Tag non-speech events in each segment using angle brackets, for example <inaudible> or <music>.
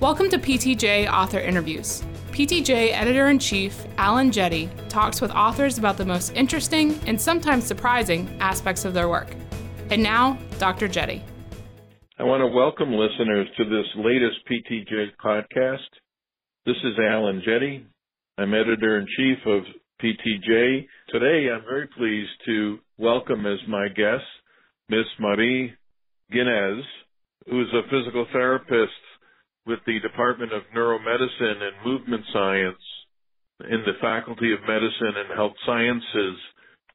Welcome to PTJ Author Interviews. PTJ Editor in Chief Alan Jette talks with authors about the most interesting and sometimes surprising aspects of their work. And now, Dr. Jette. I want to welcome listeners to this latest PTJ podcast. This is Alan Jette. I'm editor in chief of PTJ. Today, I'm very pleased to welcome as my guest Miss Mari Gunnes, who is a physical therapist with the Department of Neuromedicine and Movement Science in the Faculty of Medicine and Health Sciences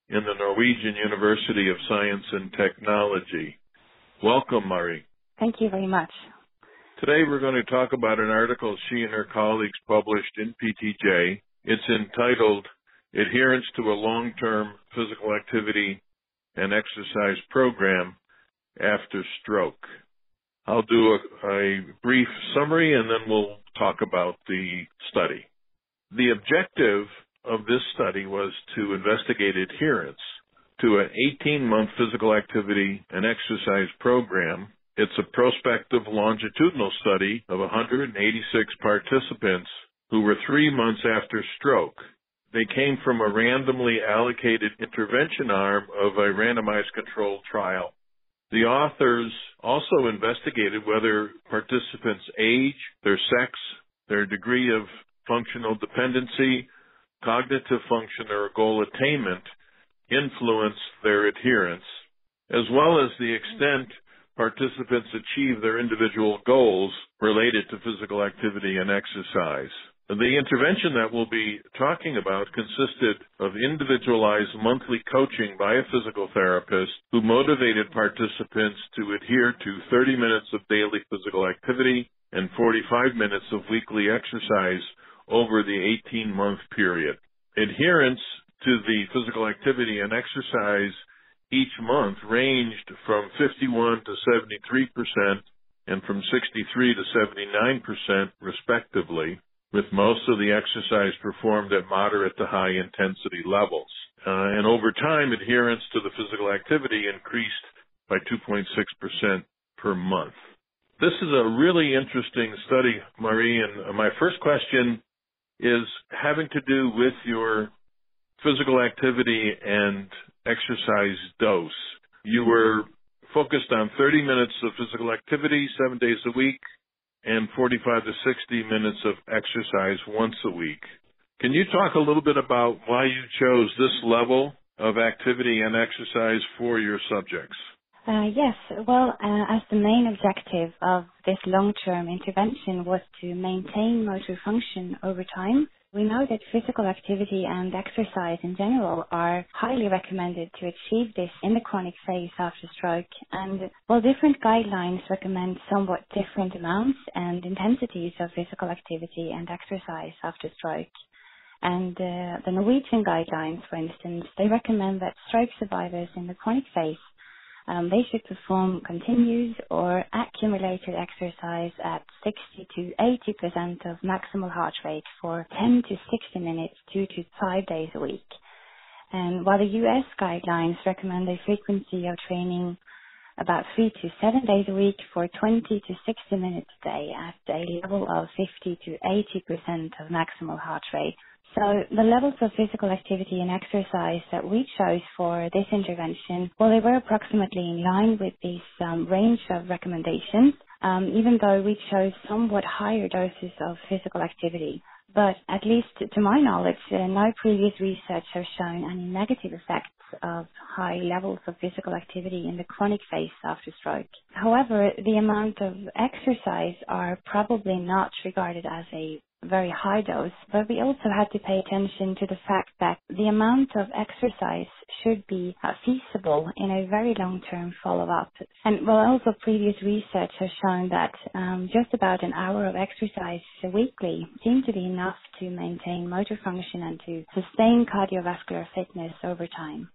in the Norwegian University of Science and Technology. Welcome, Mari. Thank you very much. Today we're going to talk about an article she and her colleagues published in PTJ. It's entitled Adherence to a Long-Term Physical Activity and Exercise Program After Stroke. I'll do a, a brief summary and then we'll talk about the study. The objective of this study was to investigate adherence to an 18 month physical activity and exercise program. It's a prospective longitudinal study of 186 participants who were three months after stroke. They came from a randomly allocated intervention arm of a randomized controlled trial the authors also investigated whether participants' age, their sex, their degree of functional dependency, cognitive function, or goal attainment influenced their adherence, as well as the extent participants achieve their individual goals related to physical activity and exercise. The intervention that we'll be talking about consisted of individualized monthly coaching by a physical therapist who motivated participants to adhere to 30 minutes of daily physical activity and 45 minutes of weekly exercise over the 18 month period. Adherence to the physical activity and exercise each month ranged from 51 to 73 percent and from 63 to 79 percent respectively with most of the exercise performed at moderate to high intensity levels. Uh, and over time, adherence to the physical activity increased by 2.6% per month. This is a really interesting study, Mari, and my first question is having to do with your physical activity and exercise dose. You were focused on 30 minutes of physical activity seven days a week, and 45 to 60 minutes of exercise once a week. Can you talk a little bit about why you chose this level of activity and exercise for your subjects? Uh, yes, well, uh, as the main objective of this long-term intervention was to maintain motor function over time, we know that physical activity and exercise in general are highly recommended to achieve this in the chronic phase after stroke. And while different guidelines recommend somewhat different amounts and intensities of physical activity and exercise after stroke, and uh, the Norwegian guidelines, for instance, they recommend that stroke survivors in the chronic phase um, they should perform continuous or accumulated exercise at 60 to 80% of maximal heart rate for 10 to 60 minutes, two to five days a week. And while the US guidelines recommend a frequency of training about three to seven days a week for 20 to 60 minutes a day at a level of 50 to 80% of maximal heart rate, so the levels of physical activity and exercise that we chose for this intervention, well, they were approximately in line with this um, range of recommendations, um, even though we chose somewhat higher doses of physical activity. But at least to my knowledge, uh, no previous research has shown any negative effects of high levels of physical activity in the chronic phase after stroke. However, the amount of exercise are probably not regarded as a very high dose, but we also had to pay attention to the fact that the amount of exercise should be uh, feasible in a very long-term follow-up. And well, also previous research has shown that um, just about an hour of exercise weekly seemed to be enough to maintain motor function and to sustain cardiovascular fitness over time.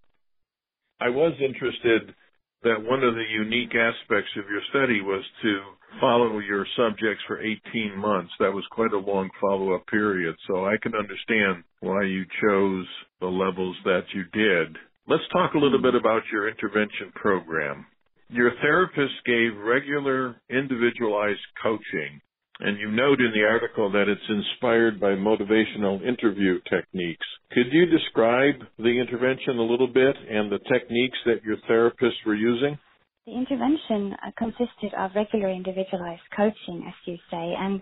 I was interested that one of the unique aspects of your study was to follow your subjects for 18 months. That was quite a long follow up period. So I can understand why you chose the levels that you did. Let's talk a little bit about your intervention program. Your therapist gave regular individualized coaching. And you note in the article that it's inspired by motivational interview techniques. Could you describe the intervention a little bit and the techniques that your therapists were using? The intervention uh, consisted of regular individualized coaching, as you say, and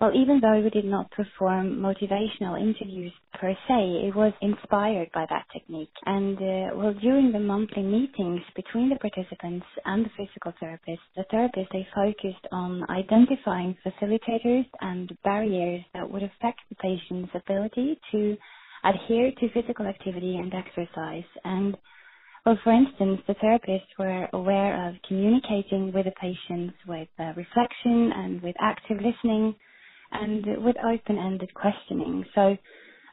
well, even though we did not perform motivational interviews per se, it was inspired by that technique. And uh, well, during the monthly meetings between the participants and the physical therapist, the therapist they focused on identifying facilitators and barriers that would affect the patient's ability to adhere to physical activity and exercise. And well, for instance, the therapists were aware of communicating with the patients with uh, reflection and with active listening and with open-ended questioning. So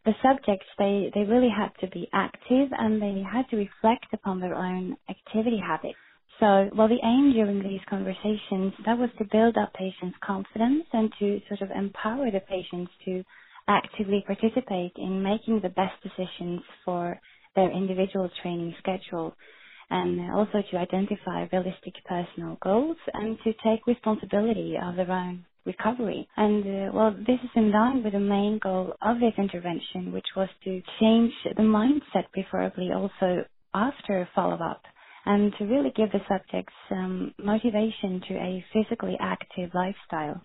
the subjects, they, they really had to be active and they had to reflect upon their own activity habits. So, well, the aim during these conversations, that was to build up patients' confidence and to sort of empower the patients to actively participate in making the best decisions for their individual training schedule and also to identify realistic personal goals and to take responsibility of their own recovery. And uh, well, this is in line with the main goal of this intervention, which was to change the mindset, preferably also after follow-up, and to really give the subjects um, motivation to a physically active lifestyle.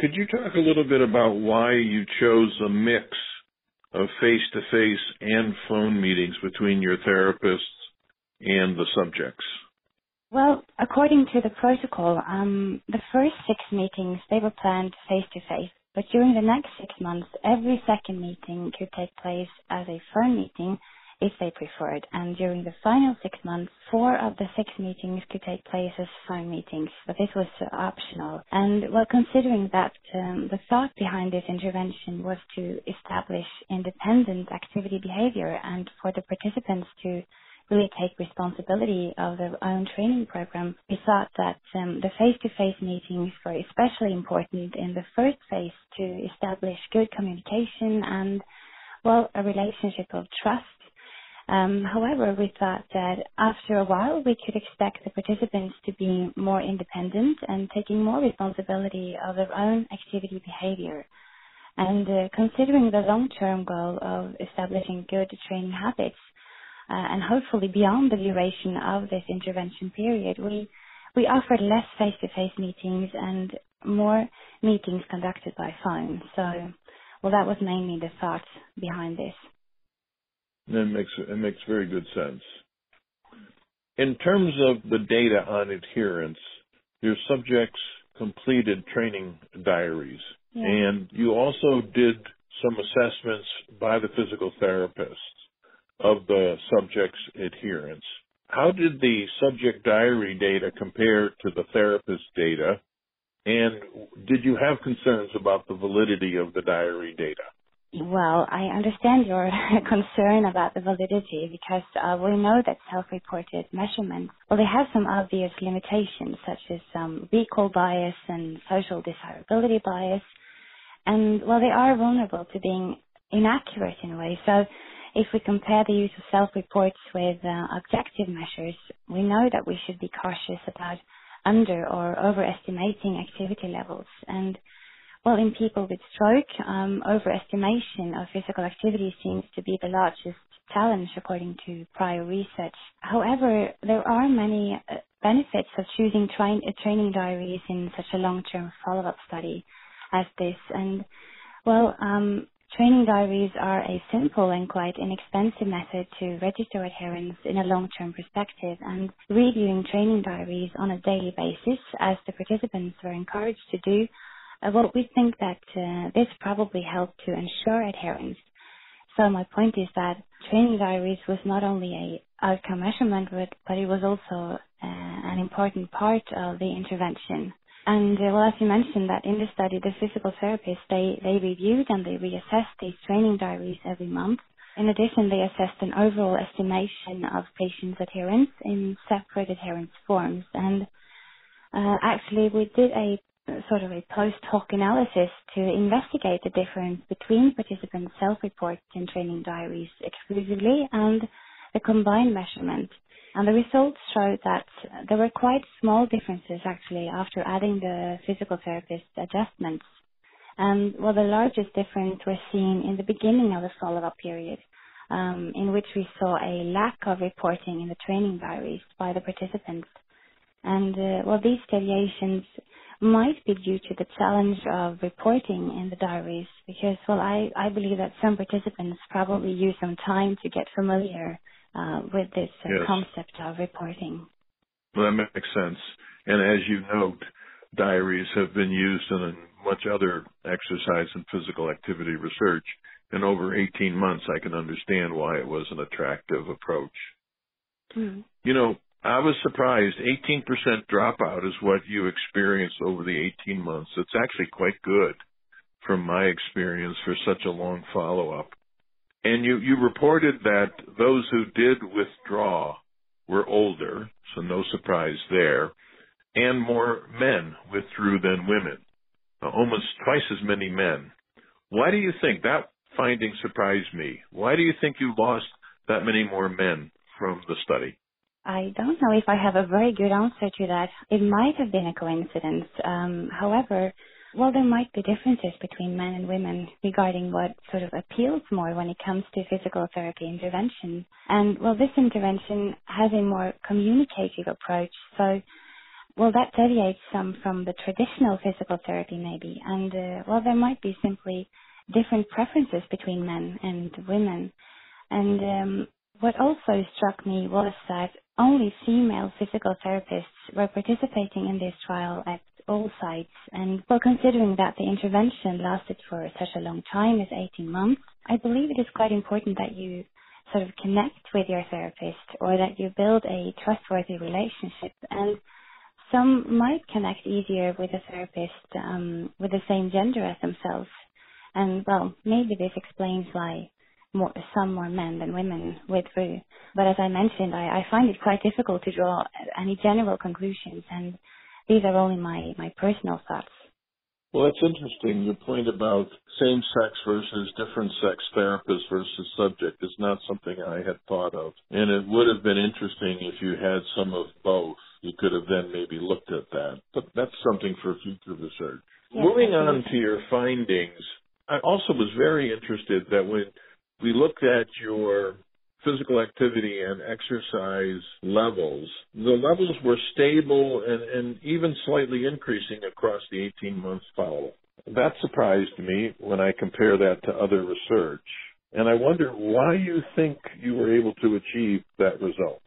Could you talk a little bit about why you chose a mix of face-to-face and phone meetings between your therapists and the subjects? Well, according to the protocol, um, the first six meetings they were planned face to face, but during the next six months, every second meeting could take place as a phone meeting if they preferred, and during the final six months, four of the six meetings could take place as phone meetings, but this was optional. And well, considering that um, the thought behind this intervention was to establish independent activity behavior and for the participants to really take responsibility of their own training program, we thought that um, the face-to-face meetings were especially important in the first phase to establish good communication and, well, a relationship of trust. Um, however, we thought that after a while we could expect the participants to be more independent and taking more responsibility of their own activity behavior. And uh, considering the long-term goal of establishing good training habits, Uh, and hopefully beyond the duration of this intervention period, we we offered less face-to-face meetings and more meetings conducted by phone. So, well, that was mainly the thought behind this. That makes it makes very good sense. In terms of the data on adherence, your subjects completed training diaries, yeah. and you also did some assessments by the physical therapists of the subject's adherence. How did the subject diary data compare to the therapist data? And did you have concerns about the validity of the diary data? Well, I understand your <laughs> concern about the validity because uh, we know that self-reported measurements, well, they have some obvious limitations such as um, recall bias and social desirability bias. And, well, they are vulnerable to being inaccurate in a way. So if we compare the use of self-reports with uh, objective measures, we know that we should be cautious about under or overestimating activity levels. And well, in people with stroke, um, overestimation of physical activity seems to be the largest challenge according to prior research. However, there are many uh, benefits of choosing uh, training diaries in such a long-term follow-up study as this. And well, um, Training diaries are a simple and quite inexpensive method to register adherence in a long-term perspective and reviewing training diaries on a daily basis as the participants were encouraged to do, uh, well, we think that uh, this probably helped to ensure adherence. So my point is that training diaries was not only a outcome measurement, but, but it was also uh, an important part of the intervention. And uh, well, as you mentioned, that in the study, the physical therapists they they reviewed and they reassessed these training diaries every month. In addition, they assessed an overall estimation of patients' adherence in separate adherence forms. And uh, actually, we did a sort of a post hoc analysis to investigate the difference between participants' self-reports and training diaries exclusively and the combined measurement. And the results showed that there were quite small differences actually after adding the physical therapist adjustments. And well, the largest difference was seen in the beginning of the follow-up period, um, in which we saw a lack of reporting in the training diaries by the participants. And uh, well, these deviations might be due to the challenge of reporting in the diaries because, well, I, I believe that some participants probably use some time to get familiar uh, with this uh, yes. concept of reporting. Well, that makes sense. And as you note, diaries have been used in much other exercise and physical activity research. In over 18 months, I can understand why it was an attractive approach. Mm. You know, I was surprised. 18% dropout is what you experienced over the 18 months. It's actually quite good from my experience for such a long follow up. And you, you reported that those who did withdraw were older, so no surprise there, and more men withdrew than women, uh, almost twice as many men. Why do you think that finding surprised me? Why do you think you lost that many more men from the study? I don't know if I have a very good answer to that. It might have been a coincidence. Um, however, well, there might be differences between men and women regarding what sort of appeals more when it comes to physical therapy intervention. And well, this intervention has a more communicative approach. So, well, that deviates some from the traditional physical therapy maybe. And uh, well, there might be simply different preferences between men and women. And um, what also struck me was that only female physical therapists were participating in this trial at all sites. And well, considering that the intervention lasted for such a long time as 18 months, I believe it is quite important that you sort of connect with your therapist or that you build a trustworthy relationship. And some might connect easier with a therapist um, with the same gender as themselves. And well, maybe this explains why more, some more men than women withdrew. But as I mentioned, I, I find it quite difficult to draw any general conclusions, and these are only my, my personal thoughts. Well, that's interesting. Your point about same sex versus different sex therapists versus subject is not something I had thought of. And it would have been interesting if you had some of both. You could have then maybe looked at that. But that's something for future research. Yes, Moving on to your findings, I also was very interested that when we looked at your physical activity and exercise levels, the levels were stable and, and even slightly increasing across the 18 months follow up. That surprised me when I compare that to other research. And I wonder why you think you were able to achieve that result.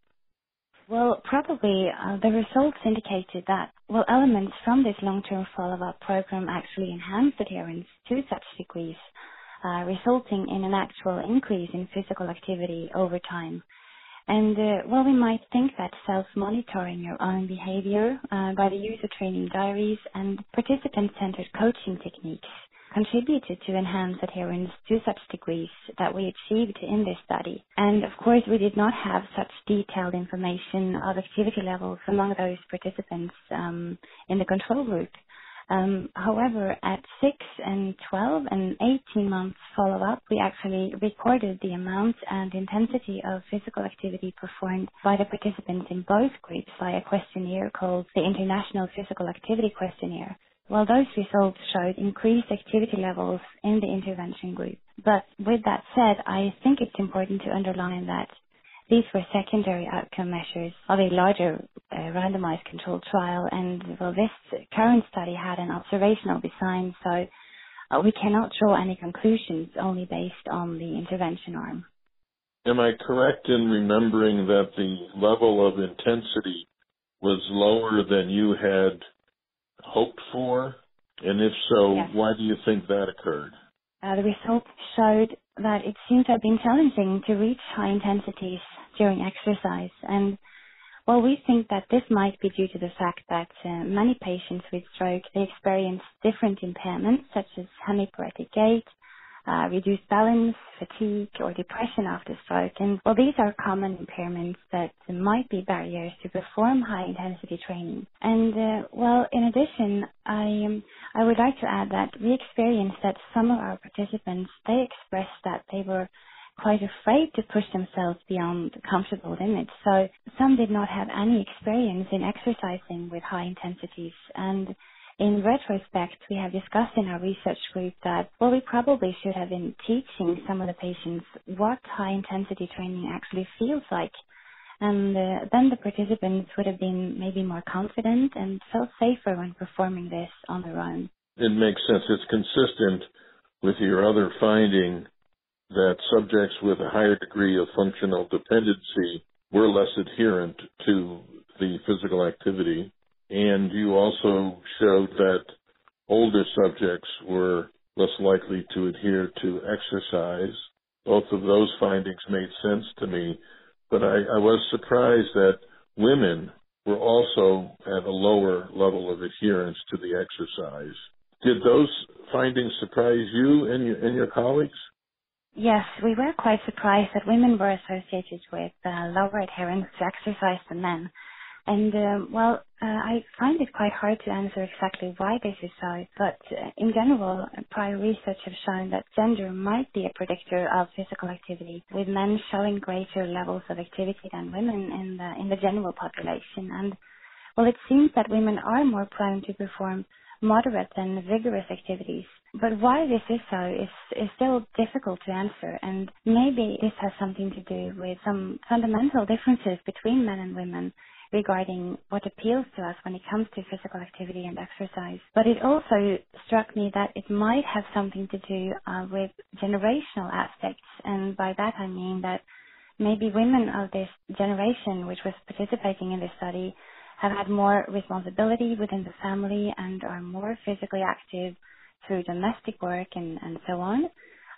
Well, probably uh, the results indicated that, well, elements from this long-term follow-up program actually enhanced adherence to such degrees uh, resulting in an actual increase in physical activity over time. And uh, well, we might think that self-monitoring your own behavior uh, by the use of training diaries and participant-centered coaching techniques contributed to enhance adherence to such degrees that we achieved in this study. And of course, we did not have such detailed information of activity levels among those participants um, in the control group. Um, however, at 6 and 12 and 18 months follow-up, we actually recorded the amount and intensity of physical activity performed by the participants in both groups by a questionnaire called the International Physical Activity Questionnaire. Well, those results showed increased activity levels in the intervention group. But with that said, I think it's important to underline that these were secondary outcome measures of a larger uh, randomized controlled trial, and well, this current study had an observational design, so uh, we cannot draw any conclusions only based on the intervention arm. Am I correct in remembering that the level of intensity was lower than you had hoped for? And if so, yes. why do you think that occurred? Uh, the results showed that it seems to have been challenging to reach high intensities during exercise. And well, we think that this might be due to the fact that uh, many patients with stroke they experience different impairments such as hemiparetic gait, uh, reduced balance, fatigue, or depression after stroke. And well, these are common impairments that might be barriers to perform high intensity training. And uh, well, in addition, I um, I would like to add that we experienced that some of our participants they expressed that they were quite afraid to push themselves beyond comfortable limits. So some did not have any experience in exercising with high intensities. And in retrospect, we have discussed in our research group that, well, we probably should have been teaching some of the patients what high intensity training actually feels like. And uh, then the participants would have been maybe more confident and felt safer when performing this on their own. It makes sense. It's consistent with your other finding that subjects with a higher degree of functional dependency were less adherent to the physical activity. And you also showed that older subjects were less likely to adhere to exercise. Both of those findings made sense to me, but I, I was surprised that women were also at a lower level of adherence to the exercise. Did those findings surprise you and your, and your colleagues? Yes, we were quite surprised that women were associated with uh, lower adherence to exercise than men. And um, well, uh, I find it quite hard to answer exactly why this is so, but uh, in general, prior research has shown that gender might be a predictor of physical activity, with men showing greater levels of activity than women in the in the general population. And well, it seems that women are more prone to perform moderate and vigorous activities. But why this is so is, is still difficult to answer, and maybe this has something to do with some fundamental differences between men and women regarding what appeals to us when it comes to physical activity and exercise. But it also struck me that it might have something to do uh, with generational aspects, and by that I mean that maybe women of this generation which was participating in this study have had more responsibility within the family and are more physically active through domestic work and, and so on.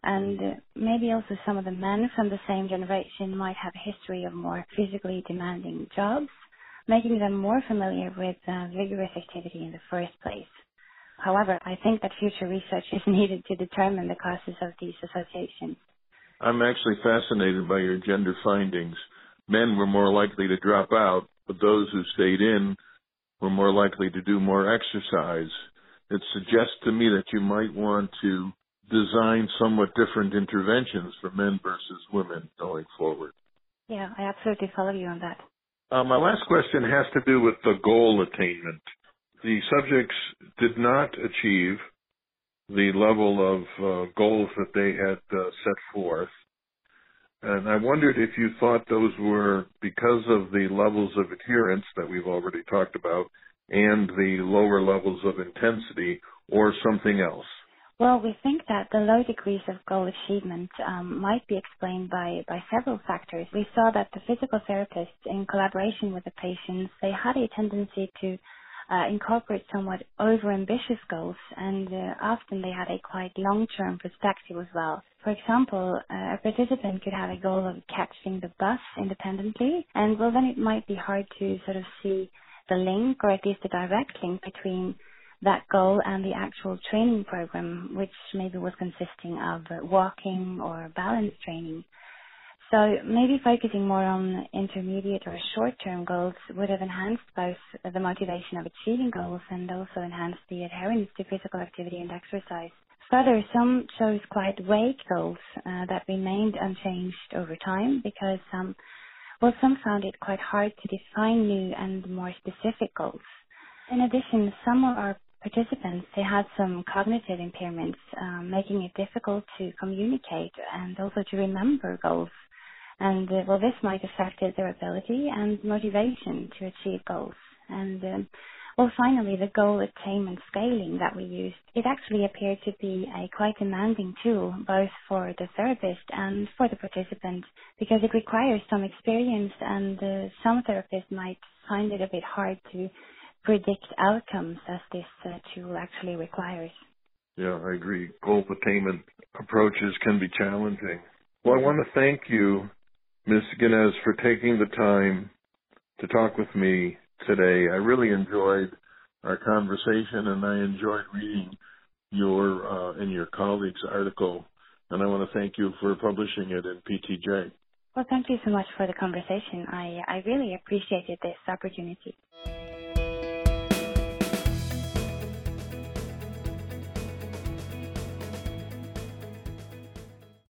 And maybe also some of the men from the same generation might have a history of more physically demanding jobs, making them more familiar with uh, vigorous activity in the first place. However, I think that future research is <laughs> needed to determine the causes of these associations. I'm actually fascinated by your gender findings. Men were more likely to drop out but those who stayed in were more likely to do more exercise. It suggests to me that you might want to design somewhat different interventions for men versus women going forward. Yeah, I absolutely follow you on that. Uh, my last question has to do with the goal attainment. The subjects did not achieve the level of uh, goals that they had uh, set forth. And I wondered if you thought those were because of the levels of adherence that we've already talked about and the lower levels of intensity or something else. Well, we think that the low degrees of goal achievement um, might be explained by, by several factors. We saw that the physical therapists, in collaboration with the patients, they had a tendency to uh, incorporate somewhat over-ambitious goals, and uh, often they had a quite long-term perspective as well. For example, uh, a participant could have a goal of catching the bus independently, and well, then it might be hard to sort of see the link, or at least the direct link between that goal and the actual training program, which maybe was consisting of walking or balance training. So maybe focusing more on intermediate or short-term goals would have enhanced both the motivation of achieving goals and also enhanced the adherence to physical activity and exercise. Further, some chose quite vague goals uh, that remained unchanged over time because some, well, some found it quite hard to define new and more specific goals. In addition, some of our participants, they had some cognitive impairments, um, making it difficult to communicate and also to remember goals and uh, well, this might affect their ability and motivation to achieve goals. And um, well, finally, the goal attainment scaling that we used, it actually appeared to be a quite demanding tool, both for the therapist and for the participant, because it requires some experience, and uh, some therapists might find it a bit hard to predict outcomes as this uh, tool actually requires. Yeah, I agree. Goal attainment approaches can be challenging. Well, I want to thank you Ms. Gunnes, for taking the time to talk with me today. I really enjoyed our conversation and I enjoyed reading your uh, and your colleague's article. And I want to thank you for publishing it in PTJ. Well, thank you so much for the conversation. I, I really appreciated this opportunity.